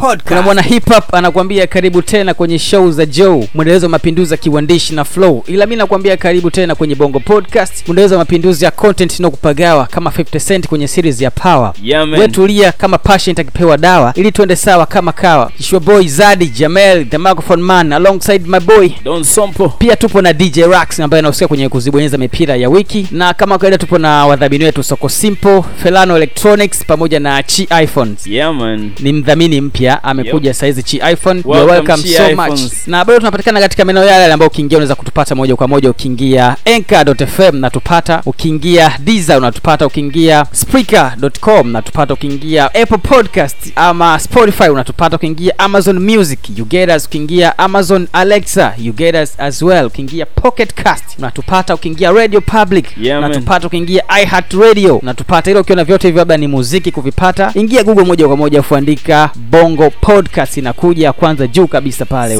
kuna Podcast. mwana hip hop anakuambia karibu tena kwenye show za Joe, mwendelezo wa mapinduzi ya kiwandishi na flow. Ila mi nakuambia karibu tena kwenye Bongo Podcast, mwendelezo wa mapinduzi ya content na kupagawa kama 50 Cent kwenye series ya Power. Yeah, man. We tulia kama patient akipewa dawa ili tuende sawa kama kawa. Your boy Zadi Jamel, the microphone man alongside my boy Don Sompo. pia tupo na DJ Rax ambaye anahusika kwenye kuzibonyeza mipira ya wiki, na kama kawaida tupo na wadhamini wetu Soko Simple, Felano Electronics pamoja na Chi iPhones Yeah, man. ni mdhamini mpya amekuja Yep. saizi chi iphone Welcome, You're welcome so iPhones. much na bado tunapatikana katika maeneo yale yale ambayo ukiingia unaweza kutupata moja kwa moja ukiingia anchor.fm natupata ukiingia Deezer unatupata ukiingia spreaker.com natupata ukiingia apple podcast ama spotify unatupata ukiingia amazon music you get us. Ukiingia amazon alexa you get us as well. Ukiingia pocket cast unatupata ukiingia radio public Yeah, unatupata ukiingia iheart radio unatupata. Ila ukiona vyote hivyo labda ni muziki kuvipata ingia google moja kwa moja kuandika bongo podcast inakuja kwanza juu kabisa pale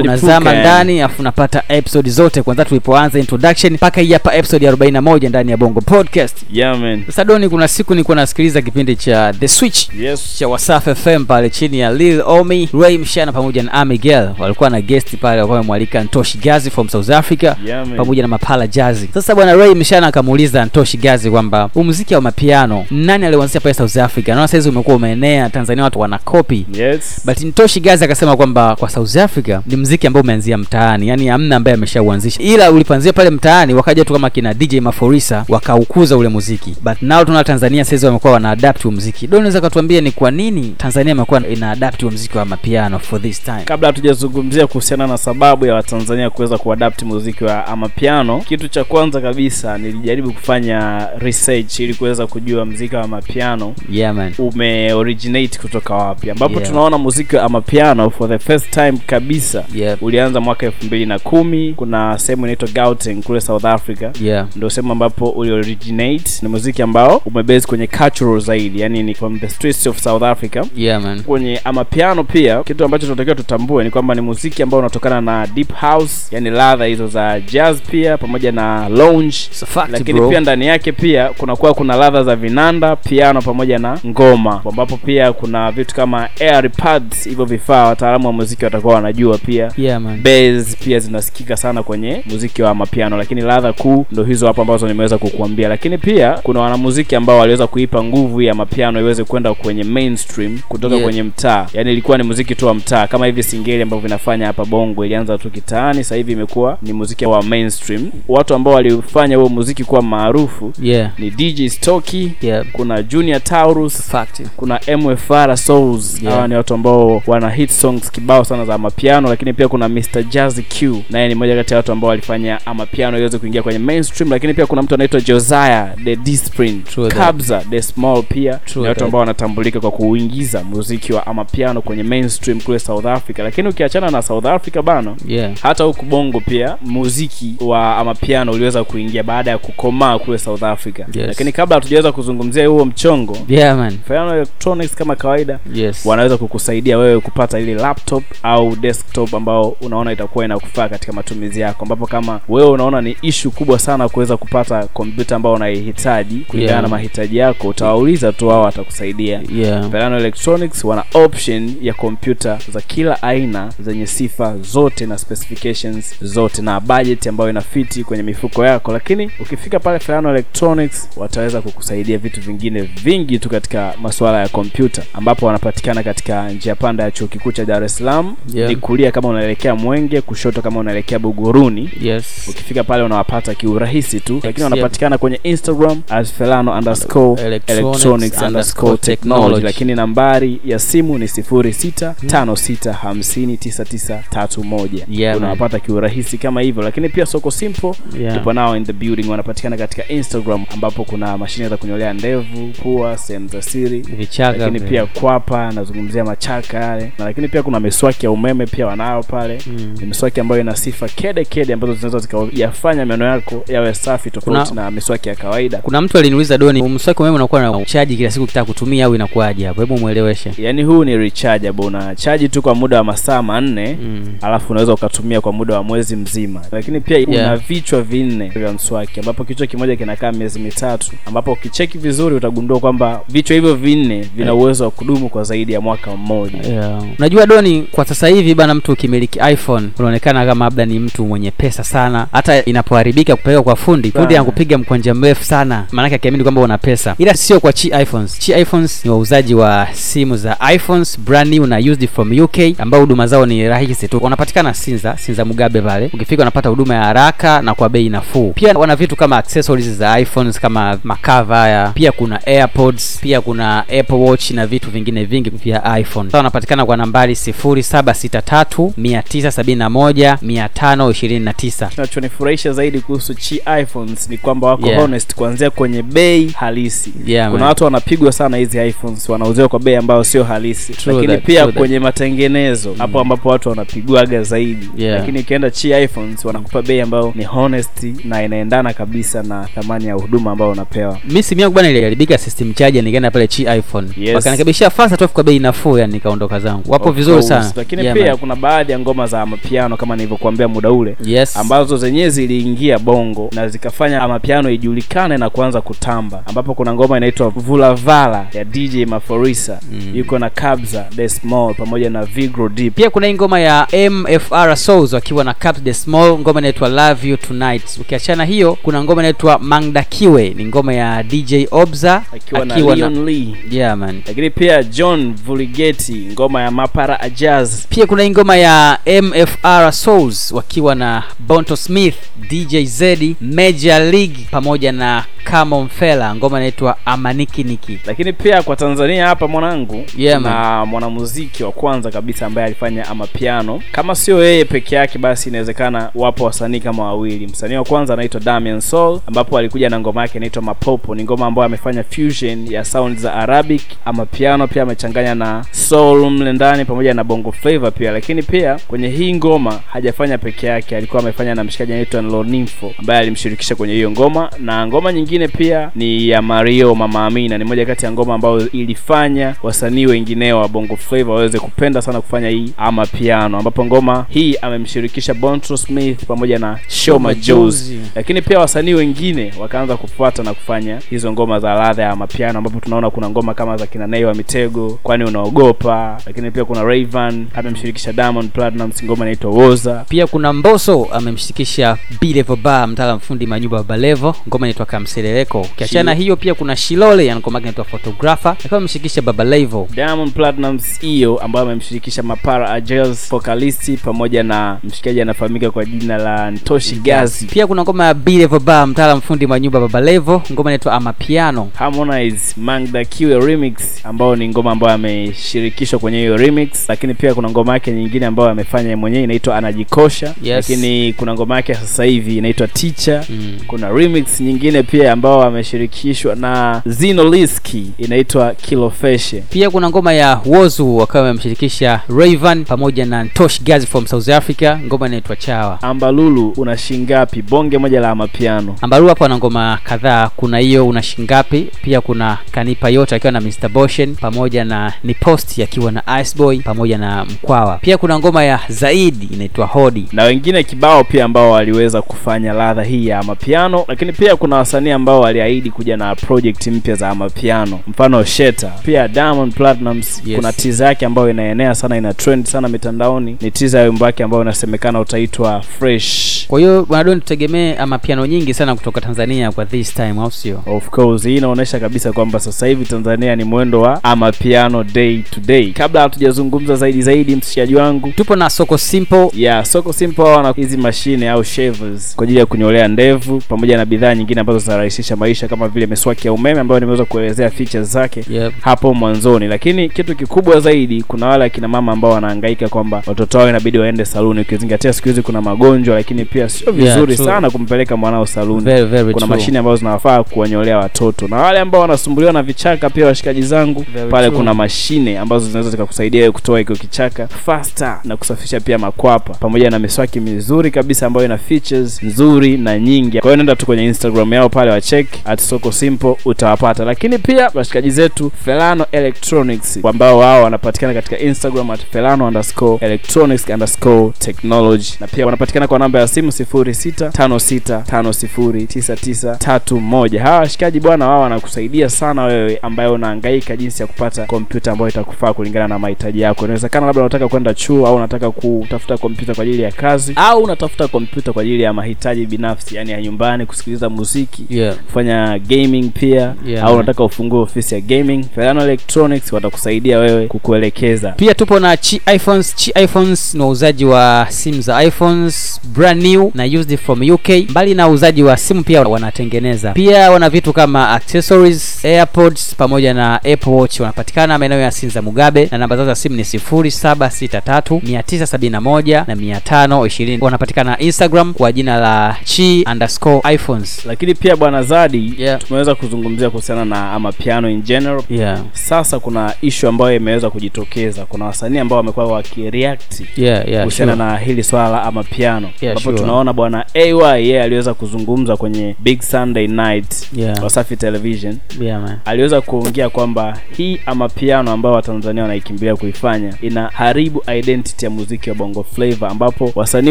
unazama ndani afu unapata episode zote kwanza tulipoanza introduction mpaka hii hapa episode ya 41 ndani ya bongo podcast Yeah, man. sasa doni kuna siku nilikuwa nasikiliza kipindi cha the switch Yes. cha Wasafi FM pale chini ya Lil Omi, Ray Mshana pamoja na Amigel walikuwa na guest pale, walikuwa wamemwalika Ntoshi Gazi from South Africa Yeah, pamoja na Mapala Jazi. Sasa bwana Ray Mshana akamuuliza Ntoshi Gazi kwamba umziki wa mapiano nani aliuanzisha pale South Africa? Naona saizi umekuwa umeenea Tanzania, watu wana copy Yes. but Ntoshi Gazi akasema kwamba kwa South Africa ni mziki ambao umeanzia mtaani, yani hamna ambaye ameshauanzisha, ila ulipoanzia pale mtaani wakaja tu kama kina DJ Maforisa wakaukuza ule muziki, but now tunaona Tanzania sasa wamekuwa wana adapt huo muziki. Don, unaweza kutuambia ni kwa nini Tanzania imekuwa ina adapt huo muziki wa mapiano for this time? kabla hatujazungumzia kuhusiana na sababu ya watanzania kuweza kuadapt muziki wa amapiano kitu cha kwanza kabisa nilijaribu kufanya research ili kuweza kujua mziki wa amapiano Yeah man, ume originate kutoka wapi ambapo Yeah. tunaona muziki wa amapiano for the first time kabisa yep. ulianza mwaka elfu mbili na kumi. Kuna sehemu inaitwa Gauteng kule south africa. Yeah, ndio sehemu ambapo uli originate. Ni muziki ambao umebase kwenye cultural zaidi yani ni from the streets of south africa. Yeah man, kwenye amapiano pia kitu ambacho tunatakiwa tutambue ni kwamba ni muziki ambao unatokana na deep house yani ladha hizo za jazz pia pamoja na lounge. Fact, lakini bro. pia ndani yake pia kunakuwa kuna ladha za vinanda piano pamoja na ngoma. Ambapo pia kuna vitu kama airpods hivyo vifaa wataalamu wa muziki watakuwa wanajua pia. Yeah man, Bass pia zinasikika sana kwenye muziki wa mapiano lakini ladha kuu ndo hizo hapo ambazo nimeweza kukuambia. Lakini pia kuna wanamuziki ambao waliweza kuipa nguvu ya mapiano iweze kwenda kwenye mainstream kutoka Yeah. kwenye mtaa. Yani ilikuwa ni muziki tu wa mtaa kama hivi singeli ambavyo vinafanya hapa bongo ilianza tu kitaani sasa hivi imekuwa ni muziki wa mainstream. Watu ambao walifanya huo muziki kuwa maarufu yeah, ni dj stocky yeah, kuna junior taurus fact, kuna mfr souls Yeah. hawa ni watu ambao wana hit songs kibao sana za mapiano lakini pia kuna mr jazzy q. Naye ni moja kati ya watu ambao walifanya amapiano iweze kuingia kwenye mainstream lakini pia kuna mtu anaitwa josiah the Disprin, kabza the small pia. True ni watu ambao wanatambulika kwa kuingiza muziki wa amapiano kwenye mainstream kule south africa. Lakini ukiachana na south africa bana yeah, hata huku bongo pia muziki wa amapiano uliweza kuingia baada ya kukomaa kule south africa. Yes. lakini kabla hatujaweza kuzungumzia huo mchongo yeah man, Electronics kama kawaida yes, wanaweza kukusaidia wewe kupata ile laptop au desktop ambao unaona itakuwa inakufaa katika matumizi yako. Ambapo kama wewe unaona ni ishu kubwa sana kuweza kupata kompyuta ambao unaihitaji kulingana Yeah. na mahitaji yako utawauliza tu wao watakusaidia. Yeah, Electronics wana option ya kompyuta za kila aina zenye sifa zote na specifications zote na budget ambayo inafiti kwenye mifuko yako. Lakini ukifika pale Fayano Electronics wataweza kukusaidia vitu vingine vingi tu katika masuala ya kompyuta ambapo wanapatikana katika njia panda ya chuo kikuu cha Dar es Salaam. Yeah. ni kulia kama unaelekea Mwenge kushoto kama unaelekea Buguruni. Yes, ukifika pale unawapata kiurahisi tu. Lakini wanapatikana kwenye instagram as felano underscore Electronics electronics underscore underscore technology. Technology. lakini nambari ya simu ni 0656509931 yeah, unawapata kiurahisi kama hivyo. Lakini pia soko simple Yeah. tupo nao in the building. Wanapatikana katika instagram ambapo kuna mashine za kunyolea ndevu pua sehemu za siri. Vichaka lakini pia kwapa na nazungumzia machaka yale. Na lakini pia kuna miswaki ya umeme pia wanayo pale. Mm. ni miswaki ambayo ina sifa kede kede ambazo zinaweza zikayafanya meno yako yawe safi tofauti Kuna- na miswaki ya kawaida. Kuna mtu aliniuliza doni mswaki umeme unakuwa na chaji kila siku ukitaka kutumia au inakuwaje hapo? Hebu mweleweshe yaani huu ni rechargeable una chaji tu kwa muda wa masaa manne mm. alafu unaweza ukatumia kwa muda wa mwezi mzima. Lakini pia Yeah. una vichwa vinne vya mswaki ambapo kichwa kimoja kinakaa miezi mitatu ambapo ukicheki vizuri utagundua kwamba vichwa hivyo vinne vina uwezo wa kudumu kwa zaidi ya mwaka mmoja. Yeah. unajua doni kwa sasa hivi bana mtu ukimiliki iphone unaonekana kama labda ni mtu mwenye pesa sana. Hata inapoharibika kupeleka kwa fundi fundi Sana. anakupiga mkwanja mrefu sana. Maanake akiamini kwamba una pesa. Ila sio kwa chi iphones. Chi iphones ni wauzaji wa simu za iphones brand new na used from uk ambao huduma zao ni rahisi tu. Wanapatikana sinza sinza mugabe pale. Ukifika unapata huduma ya haraka na kwa bei nafuu. Pia wana vitu kama accessories za iphones kama makava haya. Pia kuna airpods pia kuna apple watch na vitu vingine vingi vya iphone. Sasa wanapatikana kwa nambari 0763 971 529 kinachonifurahisha zaidi kuhusu chi iphones ni kwamba wako Yeah. honest kuanzia kwenye bei halisi. Yeah, kuna watu wanapigwa sana hizi iphones wanauziwa kwa bei ambayo sio halisi. True lakini that, pia true that. kwenye matengenezo hapo ambapo watu wanapigwaga zaidi. Yeah. lakini ukienda chi iphones wanakupa bei ambayo ni honest na inaendana kabisa na thamani ya huduma ambayo unapewa. Mimi simu yangu bwana iliharibika system charger nikaenda pale chi iphone. Yes. wakanirekebishia fast kwa bei nafuu yani nikaondoka zangu. Wapo vizuri sana. lakini Yeah, pia man. kuna baadhi ya ngoma za mapiano kama nilivyokuambia muda ule yes. ambazo zenyewe ziliingia bongo na zikafanya amapiano ijulikane na kuanza kutamba ambapo kuna ngoma inaitwa vulavala ya dj maforisa. Mm. yuko na kabza desmall pamoja na vigro deep. Pia kuna hii ngoma ya mfr souls wakiwa na Cap the small ngoma inaitwa love you tonight. Ukiachana hiyo kuna ngoma inaitwa mangdakiwe ni ngoma ya dj obza akiwa na akiwa leon lee. Yeah man. Lakini pia john vuligeti ngoma ya mapara ajaz. Pia kuna hii ngoma ya mfr souls wakiwa na bonto smith dj zedi major league pamoja na Camon Fela. Ngoma inaitwa amanikiniki lakini pia kwa tanzania hapa mwanangu Yeah, na mwanamuziki wa kwanza kabisa ambaye alifanya amapiano kama sio yeye peke yake basi inawezekana wapo wasanii kama wawili. Msanii wa kwanza anaitwa damian soul ambapo alikuja na ngoma yake inaitwa mapopo. Ni ngoma ambayo amefanya fusion ya sound za arabic amapiano pia amechanganya na soul mle ndani pamoja na bongo flavor pia. Lakini pia kwenye hii ngoma hajafanya peke yake alikuwa amefanya na mshikaji anaitwa Lonimfo ambaye alimshirikisha kwenye hiyo ngoma. Na ngoma nyingine pia ni ya mario mama amina. Ni moja kati ya ngoma ambayo ilifanya wasanii wengineo wa bongo flavor waweze kupenda sana kufanya hii ama piano ambapo ngoma hii amemshirikisha Bontro Smith pamoja na Shoma Jozi lakini pia wasanii wengine wakaanza kufuata na kufanya hizo ngoma za ladha ya mapiano ambapo tunaona kuna ngoma kama za kina Nay wa Mitego kwani unaogopa lakini pia kuna Rayvan amemshirikisha Diamond Platnumz ngoma inaitwa Woza. Pia kuna mboso amemshirikisha bilevo ba mtaala mfundi manyumba baba levo ngoma inaitwa kamseleleko ukiachana hiyo pia kuna shilole ya ngoma inaitwa photographer akiwa amemshirikisha baba levo. Diamond Platnumz hiyo ambayo amemshirikisha Mapara Ajels vocalisti pamoja na mshikaji anafahamika kwa jina la Ntoshi Gazi. Pia kuna ngoma ya bilevo ba mtaala mfundi manyumba baba levo ngoma inaitwa amapiano. Harmonize Mangda Kiwe remix ambayo ni ngoma ambayo ameshirikishwa kwenye hiyo remix, lakini pia kuna ngoma yake nyingine ambayo amefanya mwenyewe inaitwa Anajikosha. Yes. Lakini kuna ngoma yake sasa hivi inaitwa Teacher. Mm. Kuna remix nyingine pia ambao ameshirikishwa na Zinoliski inaitwa Kilofeshe. pia kuna ngoma ya wozu wakawa wamemshirikisha Rayvan pamoja na Tosh Gazi from South Africa ngoma inaitwa chawa Ambalulu una shingapi? Bonge moja la mapiano. Ambalulu hapo ana ngoma kadhaa kuna hiyo una shingapi pia kuna kanipa yote akiwa na Mr. Boshen pamoja na ni post akiwa na Iceboy pamoja na mkwawa. Pia kuna ngoma ya zaidi inaitwa hodi. Na wengine kibao pia ambao waliweza kufanya ladha hii ya mapiano lakini pia kuna wasanii ambao waliahidi kuja na project mpya za mapiano. Mfano sheta pia diamond platinums Yes. kuna tiza yake ambayo inaenea sana ina trend sana mitandaoni. Ni tiza ya wimbo wake ambayo inasemekana utaitwa fresh. Kwa hiyo bwana tutegemee mapiano nyingi sana kutoka Tanzania kwa this time au sio? Of course hii inaonyesha kabisa kwamba sasa hivi tanzania ni mwendo wa amapiano day to day. Kabla hatujazungumza zaidi zaidi msishaji wangu. Tupo na soko simple. Yeah, soko simple wana hizi mashine au shavers kwa ajili ya kunyolea ndevu pamoja na bidhaa nyingine ambazo zinarahisisha maisha kama vile miswaki ya umeme ambayo nimeweza kuelezea features zake Yep. hapo mwanzoni. Lakini kitu kikubwa zaidi kuna wale akina mama ambao wanahangaika kwamba watoto wao inabidi waende saluni. Ukizingatia siku hizi kuna magonjwa lakini pia sio vizuri yeah, sana kumpeleka mwanao saluni. Very, very kuna true. mashine ambazo zinawafaa kuwanyolea watoto. Na wale ambao wanasumbuliwa na vichaka pia washikaji zangu Very pale true. kuna mashine ambazo zinaweza zikakusaidia wewe kutoa iko kichaka faster na kusafisha pia makwapa pamoja na miswaki mizuri kabisa ambayo ina features nzuri na nyingi. Kwa hiyo nenda tu kwenye instagram yao pale wacheck at soko simple utawapata. Lakini pia washikaji zetu felano electronics ambao wao wanapatikana katika instagram at felano underscore electronics underscore technology na pia wanapatikana kwa namba ya simu 0656509931 hawa washikaji bwana wao wanakusaidia sana wewe ambaye unahangaika jinsi ya kupata kompyuta ambayo itakufaa kulingana na mahitaji yako. Inawezekana labda unataka kwenda chuo au unataka kutafuta kompyuta kwa ajili ya kazi au unatafuta kompyuta kwa ajili ya mahitaji binafsi yani ya nyumbani kusikiliza muziki Yeah. kufanya gaming pia Yeah, au unataka ufungue ofisi ya gaming Felano Electronics watakusaidia wewe kukuelekeza. Pia tupo na chi iphones. Chi iphones ni wauzaji wa simu za iphones brand new na used from uk mbali na uuzaji wa simu pia wanatengeneza. Pia wana vitu kama accessories airpods pamoja na apple watch wanapatikana maeneo ya sinza mugabe na namba zao za simu ni 0763 971 na 520 wanapatikana instagram kwa jina la chi underscore iphones lakini pia bwana Zadi Yeah. tumeweza kuzungumzia kuhusiana na amapiano in general yeah sasa kuna issue ambayo imeweza kujitokeza kuna wasanii ambao wamekuwa wakireact yeah yeah kuhusiana sure. na hili swala la amapiano Yeah, sure. tunaona bwana ay yeye aliweza kuzungumza kwenye big sunday night Yeah. wasafi television yeah man aliweza kuongea kwamba hii amapiano ambayo watanzania wanaikimbilia kuifanya inaharibu identity ya muziki wa bongo flava ambapo wasanii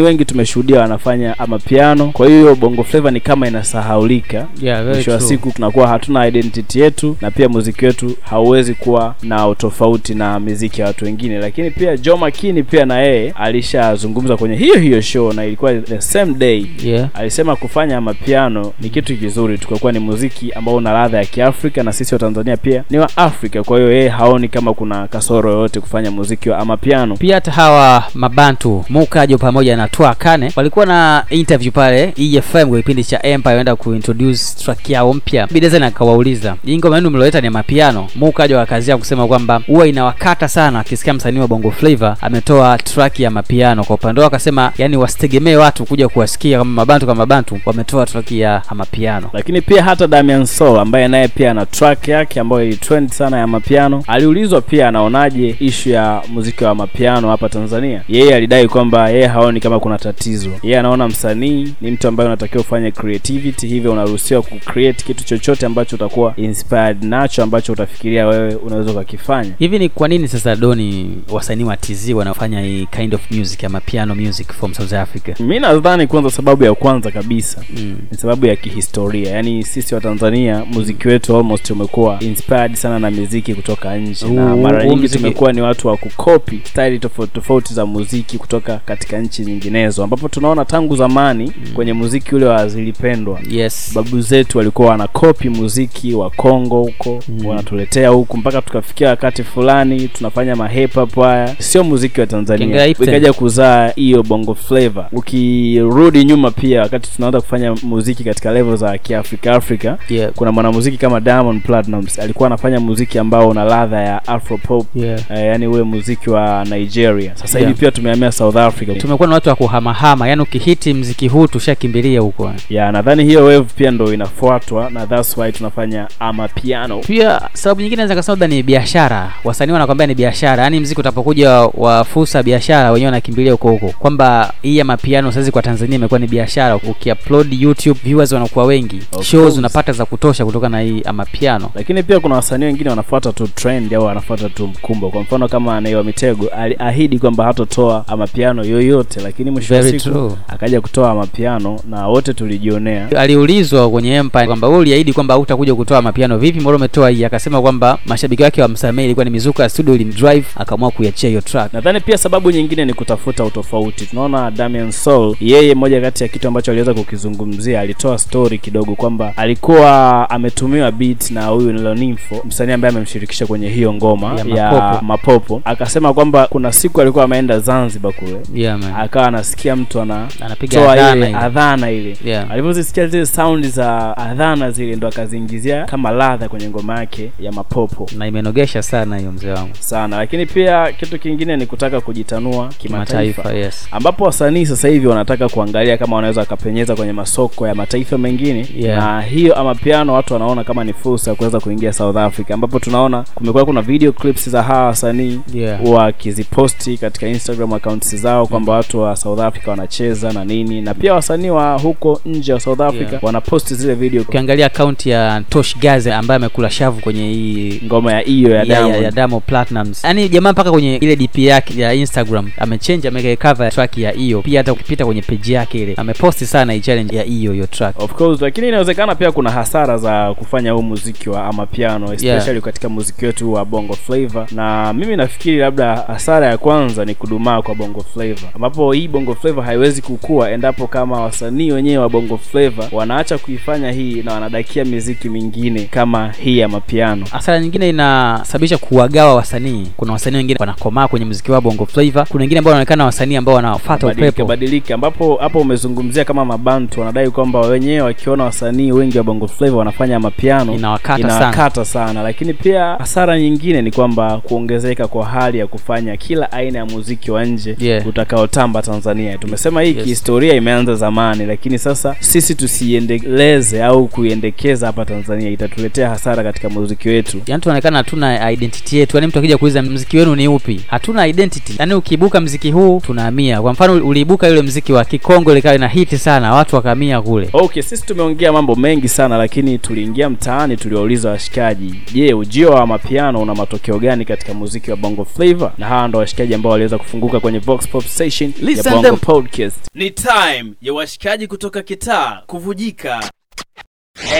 wengi tumeshuhudia wanafanya amapiano kwa hiyo bongo flava ni kama inasahaulika. Yeah mwisho wa siku tunakuwa hatuna identity yetu na pia muziki wetu hauwezi kuwa na utofauti na miziki ya watu wengine. Lakini pia jo Makini pia na yeye alishazungumza kwenye hiyo hiyo show na ilikuwa the same day. Yeah. Alisema kufanya mapiano ni kitu kizuri tukakuwa ni muziki ambao una ladha ya kiafrika na sisi Watanzania pia ni wa afrika. Kwa hiyo yeye haoni kama kuna kasoro yoyote kufanya muziki wa amapiano. Pia hata hawa mabantu mukajo pamoja na twa kane walikuwa na interview pale efm kwa kipindi cha empire wenda kuintroduce track yao mpya. Bidezan akawauliza hii ngoma yenu mlioleta ni mapiano? Mukajo akazia kusema kwamba huwa inawakata sana akisikia msanii wa bongo flavor ametoa track ya mapiano. Kwa upande wao akasema yani wasitegemee watu kuja kuwasikia kama mabantu kama mabantu wametoa track ya mapiano lakini pia hata Damian Soul ambaye naye pia ana track yake ambayo ilitrend sana ya mapiano aliulizwa pia anaonaje ishu ya muziki wa mapiano hapa Tanzania. Yeye alidai kwamba yeye haoni kama kuna tatizo. Yeye anaona msanii ni mtu ambaye unatakiwa ufanye creativity hivyo unaruhusiwa kucreate kitu chochote ambacho utakuwa inspired nacho ambacho utafikiria wewe unaweza ukakifanya. Hivi ni kwa nini sasa doni wasanii wa tz wanafanya hii kind of music ya mapiano music from south africa? Mi nadhani kwanza sababu ya kwanza kabisa mm. ni sababu ya kihistoria. Yaani sisi wa tanzania muziki wetu almost umekuwa inspired sana na miziki kutoka nje na mara nyingi tumekuwa ni watu wa kukopi staili tofauti tofauti za muziki kutoka katika nchi nyinginezo ambapo tunaona tangu zamani kwenye muziki ule wa zilipendwa. Yes. Babu zetu walikuwa wanakopi muziki wa Kongo huko Mm. wanatuletea huku mpaka tukafikia wakati fulani tunafanya mahip haya. Sio muziki wa Tanzania. Ikaja kuzaa hiyo bongo flavor. Ukirudi nyuma pia wakati tunaanza kufanya muziki katika level za kiafrika afrika yeah. kuna mwanamuziki kama Diamond platinums alikuwa anafanya muziki ambao una ladha ya afro pop Yeah. eh, yani ule muziki wa Nigeria. Sasa Yeah. pia tumehamia South Africa tumekuwa na watu wa kuhamahama yani ukihiti mziki huu tushakimbilia huko. Ya nadhani hiyo wave pia ndo inafuatwa na that's why tunafanya amapiano pia sababu nyingine naweza labda ni biashara. Wasanii wanakwambia ni biashara. Yani mziki utapokuja wa fursa biashara wenyewe wanakimbilia huko huko. Kwamba hii amapiano mapiano saizi kwa tanzania imekuwa ni biashara. Ukiupload youtube viewers wanakuwa wengi. Shows unapata za kutosha kutoka na hii amapiano lakini pia kuna wasanii wengine wanafuata tu trend au wanafuata tu mkumbo. Kwa mfano kama Nay Mitego aliahidi kwamba hatotoa amapiano yoyote lakini mwisho wa siku akaja kutoa amapiano na wote tulijionea. Aliulizwa kwenye empire kwamba wewe uliahidi kwamba hutakuja kutoa mapiano vipi mbona umetoa hii? Akasema kwamba mashabiki wake wamsamehe ilikuwa ni mizuka ya studio ilimdrive akaamua kuiachia hiyo track. Nadhani pia sababu nyingine ni kutafuta utofauti. Tunaona Damian Soul yeye moja kati ya kitu ambacho aliweza kukizungumzia alitoa story kidogo kwamba alikuwa ametumiwa beat na huyu Nilonimfo msanii ambaye amemshirikisha kwenye hiyo ngoma Ya ya, Mapopo. mapopo. Akasema kwamba kuna siku alikuwa ameenda Zanzibar kule. Yeah akawa anasikia mtu ana anapiga toa ile adhana ile. Yeah. alivyozisikia zile saundi za za adhana zile ndo akaziingizia kama ladha kwenye ngoma yake ya mapopo. Na imenogesha sana hiyo mzee wangu. Sana. Lakini pia kitu kingine ni kutaka kujitanua kimataifa. Kima yes. Ambapo wasanii sasa hivi wanataka kuangalia kama wanaweza wakapenyeza kwenye masoko ya mataifa mengine. Yeah. na hiyo amapiano watu wanaona kama ni fursa ya kuweza kuingia South Africa ambapo tunaona kumekuwa kuna video clips za hawa wasanii Yeah. wakiziposti katika Instagram accounts zao kwamba watu wa South Africa wanacheza na nini na pia wasanii wa huko nje wa South Africa Yeah. wanaposti zile video ukiangalia akaunti ya Tosh Gaze ambaye amekula shavu kwenye hii ngoma ya hiyo ya Diamond ya Diamond Platnumz. Yaani jamaa mpaka kwenye ile DP yake ya Instagram amechange ameweka cover track ya hiyo. Pia hata ukipita kwenye page yake ile ameposti sana hii challenge ya hiyo hiyo track. Of course, lakini inawezekana pia kuna hasara za kufanya huu muziki wa amapiano especially Yeah. katika muziki wetu wa bongo flavor, na mimi nafikiri labda hasara ya kwanza ni kudumaa kwa bongo flavor, ambapo hii bongo flavor haiwezi kukua endapo kama wasanii wenyewe wa bongo flavor wanaacha kuifanya hii na wanadakia miziki mingine kama hii ya mapiano. Hasara nyingine inasababisha kuwagawa wasanii. Kuna wasanii wengine wanakomaa kwenye muziki wa bongo flavor, kuna wengine ambao wanaonekana wasanii ambao wanafata upepo. badilika, ambapo hapo umezungumzia kama mabantu wanadai kwamba wenyewe wakiona wasanii wengi wa bongo flavor wanafanya mapiano Inawakata sana. sana. Lakini pia hasara nyingine ni kwamba kuongezeka kwa hali ya kufanya kila aina ya muziki wa nje Yeah. utakaotamba Tanzania. Tumesema hii Yes. kihistoria imeanza zamani, lakini sasa sisi tusiendeleze au kuiendekeza hapa Tanzania itatuletea hasara katika muziki wetu. Yani tunaonekana hatuna identity yetu. yani mtu akija kuuliza mziki wenu ni upi? Hatuna identity. Yani ukiibuka mziki huu tunahamia. Kwa mfano uliibuka yule mziki wa Kikongo likawa ina hiti sana, watu wakamia kule. Okay, sisi tumeongea mambo mengi sana, lakini tuliingia mtaani, tuliwauliza washikaji, je, ujio wa mapiano una matokeo gani katika muziki wa bongo flavor? Na hawa ndo washikaji ambao waliweza kufunguka kwenye Vox Pop Station ya Bongo them. Podcast. Ni time ya washikaji kutoka kitaa kuvujika.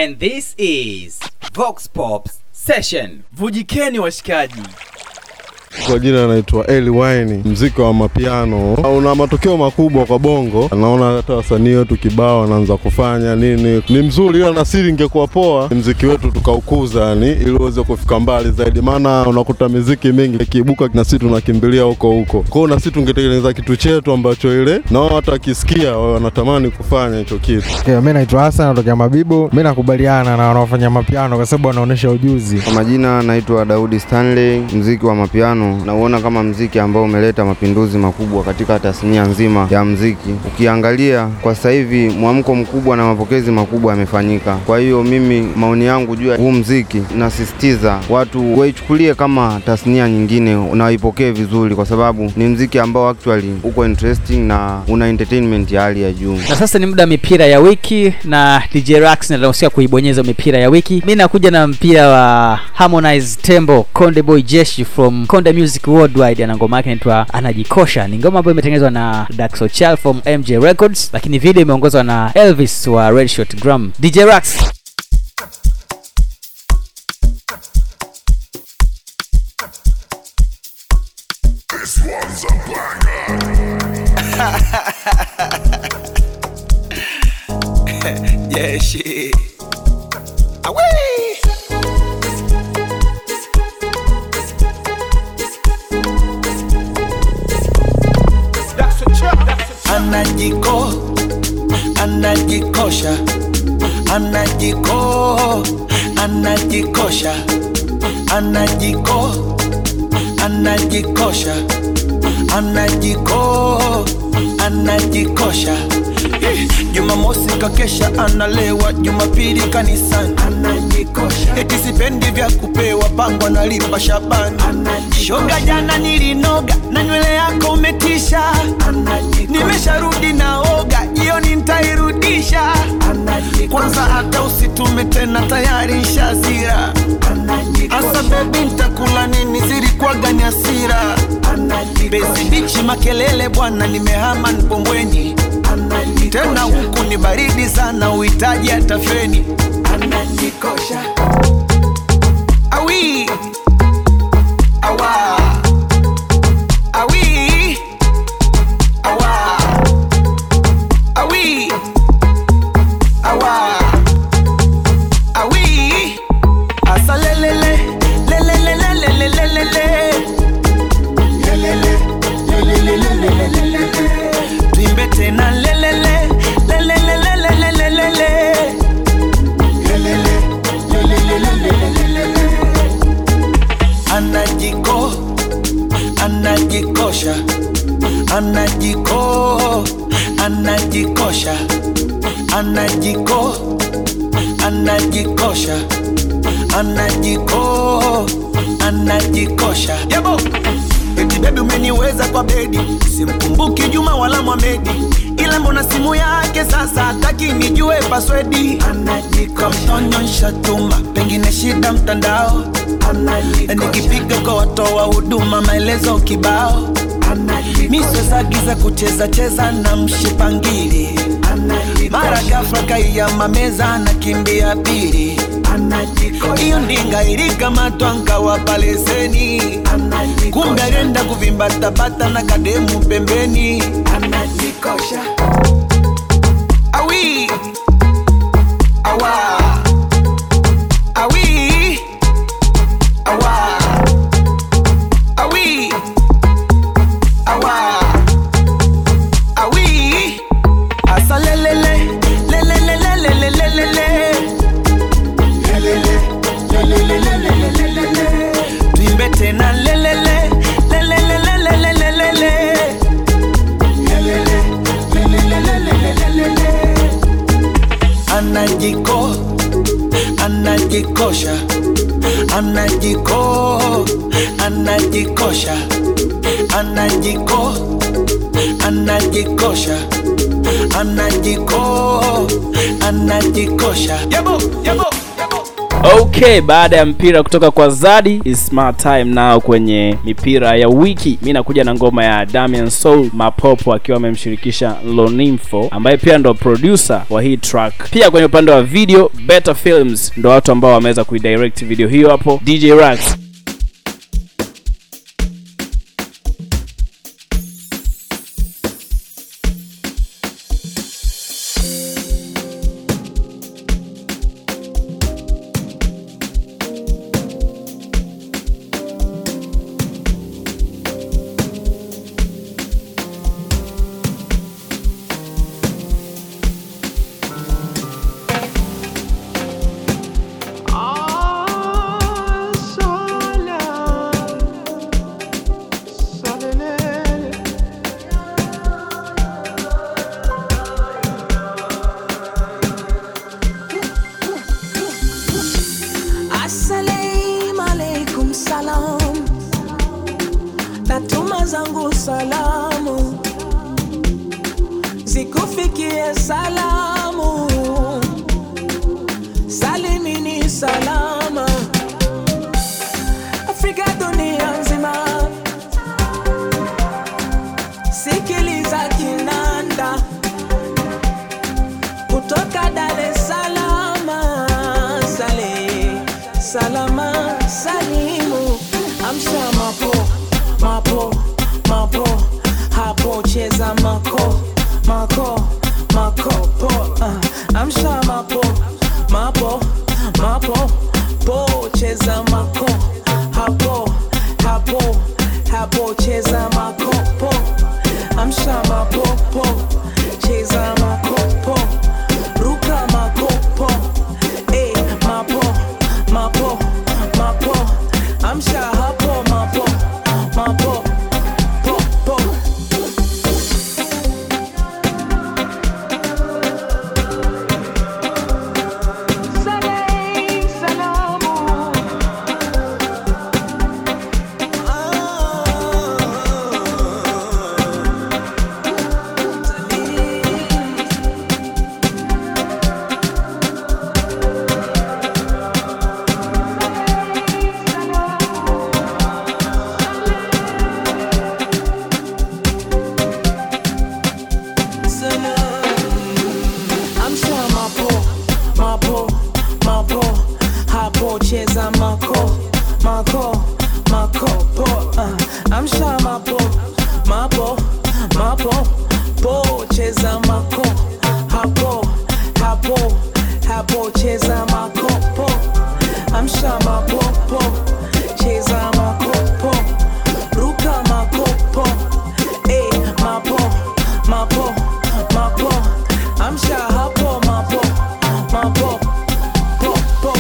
And this is Vox Pop Session. Vujikeni washikaji. Kwa jina anaitwa Eli Wine. Mziki wa mapiano una matokeo makubwa kwa bongo. Naona hata wasanii wetu kibao wanaanza kufanya nini, ni mzuri, ila nasiri ingekuwa poa mziki wetu tukaukuza, yani ili uweze kufika mbali zaidi, maana unakuta miziki mingi ikiibuka na sisi tunakimbilia huko huko. kwao, na sisi tungetengeneza kitu chetu ambacho ile nao hata wakisikia wanatamani kufanya hicho kitu. Okay, mi naitwa Hasan natokea Mabibo. Mi nakubaliana na wanaofanya mapiano kwa sababu wanaonyesha ujuzi. Kwa majina naitwa Daudi Stanley. Mziki wa mapiano nauona kama mziki ambao umeleta mapinduzi makubwa katika tasnia nzima ya mziki. Ukiangalia kwa sasa hivi mwamko mkubwa na mapokezi makubwa yamefanyika. Kwa hiyo mimi, maoni yangu juu ya huu mziki, nasisitiza watu waichukulie kama tasnia nyingine na waipokee vizuri, kwa sababu ni mziki ambao actually uko interesting na una entertainment ya hali ya juu. na sasa ni muda wa mipira ya wiki na dj rax naruhusiwa kuibonyeza mipira ya wiki mi nakuja na mpira wa harmonize tembo konde boy jeshi from konde music worldwide ana ngoma yake inaitwa anajikosha. Ni ngoma ambayo imetengenezwa na daxo chal from mj records lakini video imeongozwa na elvis wa red shot gram. Dj rax Yeah, shit. Anajiko, anajikosha, anajiko, anajikosha, anajiko, anajikosha. Eh, Jumamosi kakesha analewa, Jumapili kanisani anajikosha. Eti sipendi vya kupewa, pango analipa Shabani shoga. Jana nilinoga na nywele yako umetisha, nimesharudi na oga, jioni nitairudisha. Kwanza hata usitume tena, tayari nshazira. Asa bebi, ntakula nini? Zilikuwaga ni hasira. Bezi bichi makelele bwana, nimehama Mbombweni tena huku ni baridi sana, uhitaji hata feni. Ananikosha awi. Awa paswedi tuma pengine shida mtandao. Nikipiga kwa watoa huduma maelezo kibao. Miswezagiza kucheza cheza na mshipangili. Mara gafla kaiyama meza na kimbia pili. Hiyo ndinga ilikamatwa nkawapa leseni kumbe alienda kuvimbatabata na kademu pembeni. Anajikosha wow. Anajiko anajikosha anajiko anajikosha anajiko anajikosha anajiko anajikosha yabo yabo okay baada ya mpira kutoka kwa zadi is my time now kwenye mipira ya wiki. Mi nakuja na ngoma ya damian soul mapopo akiwa amemshirikisha lonimfo ambaye pia ndo producer wa hii track. Pia kwenye upande wa video better films ndo watu ambao wameweza kuidirect video hiyo hapo. Dj rax hapo cheza mako mako mako po, uh, amsha mapo mapo mapo po, cheza mako mapo po cheza mako hapo hapo hapo cheza mako po. Amsha mapo po cheza mako po. Ruka mako po. Eh mapo mapo mapo. Amsha hapo mapo mapo po po.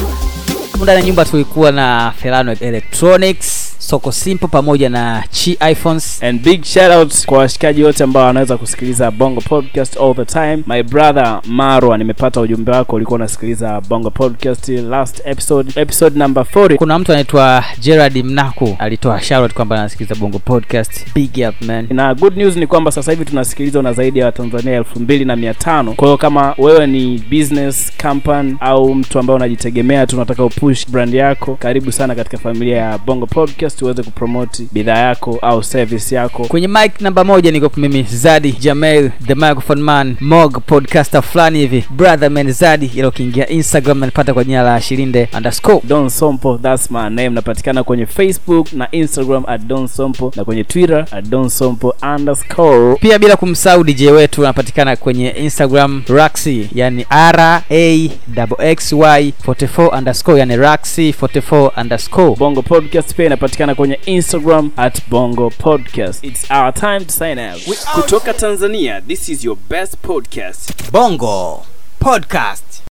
Ndani ya nyumba tulikuwa na Ferano Electronics soko simple pamoja na chi iphones. And big shout out kwa washikaji wote ambao wanaweza kusikiliza bongo podcast all the time. My brother marwa nimepata ujumbe wako ulikuwa unasikiliza bongo podcast last episode. Episode number 40 kuna mtu anaitwa gerard mnaku alitoa shout kwamba anasikiliza bongo podcast. Big up man. Na good news ni kwamba sasa hivi tunasikilizwa na zaidi ya watanzania elfu mbili na mia tano. Kwa hiyo kama wewe ni business company au mtu ambaye unajitegemea tu unataka upush brand yako. Karibu sana katika familia ya bongo podcast uweze kupromoti bidhaa yako au service yako. Kwenye mic namba moja niko mimi zadi jamel the microphone man mog podcaster fulani hivi brother man zadi ila ukiingia instagram nanipata kwa jina la shirinde underscore. Don sompo thats my name. Napatikana kwenye facebook na instagram at don sompo na kwenye twitter at don sompo underscore. Pia bila kumsahau dj wetu anapatikana kwenye instagram raxi yani r a x y 44 underscore yani raxi 44 underscore. Bongo podcast pia inapatikana kwenye instagram at bongo podcast. Its our time to sign out. Kutoka tanzania this is your best podcast. Bongo Podcast.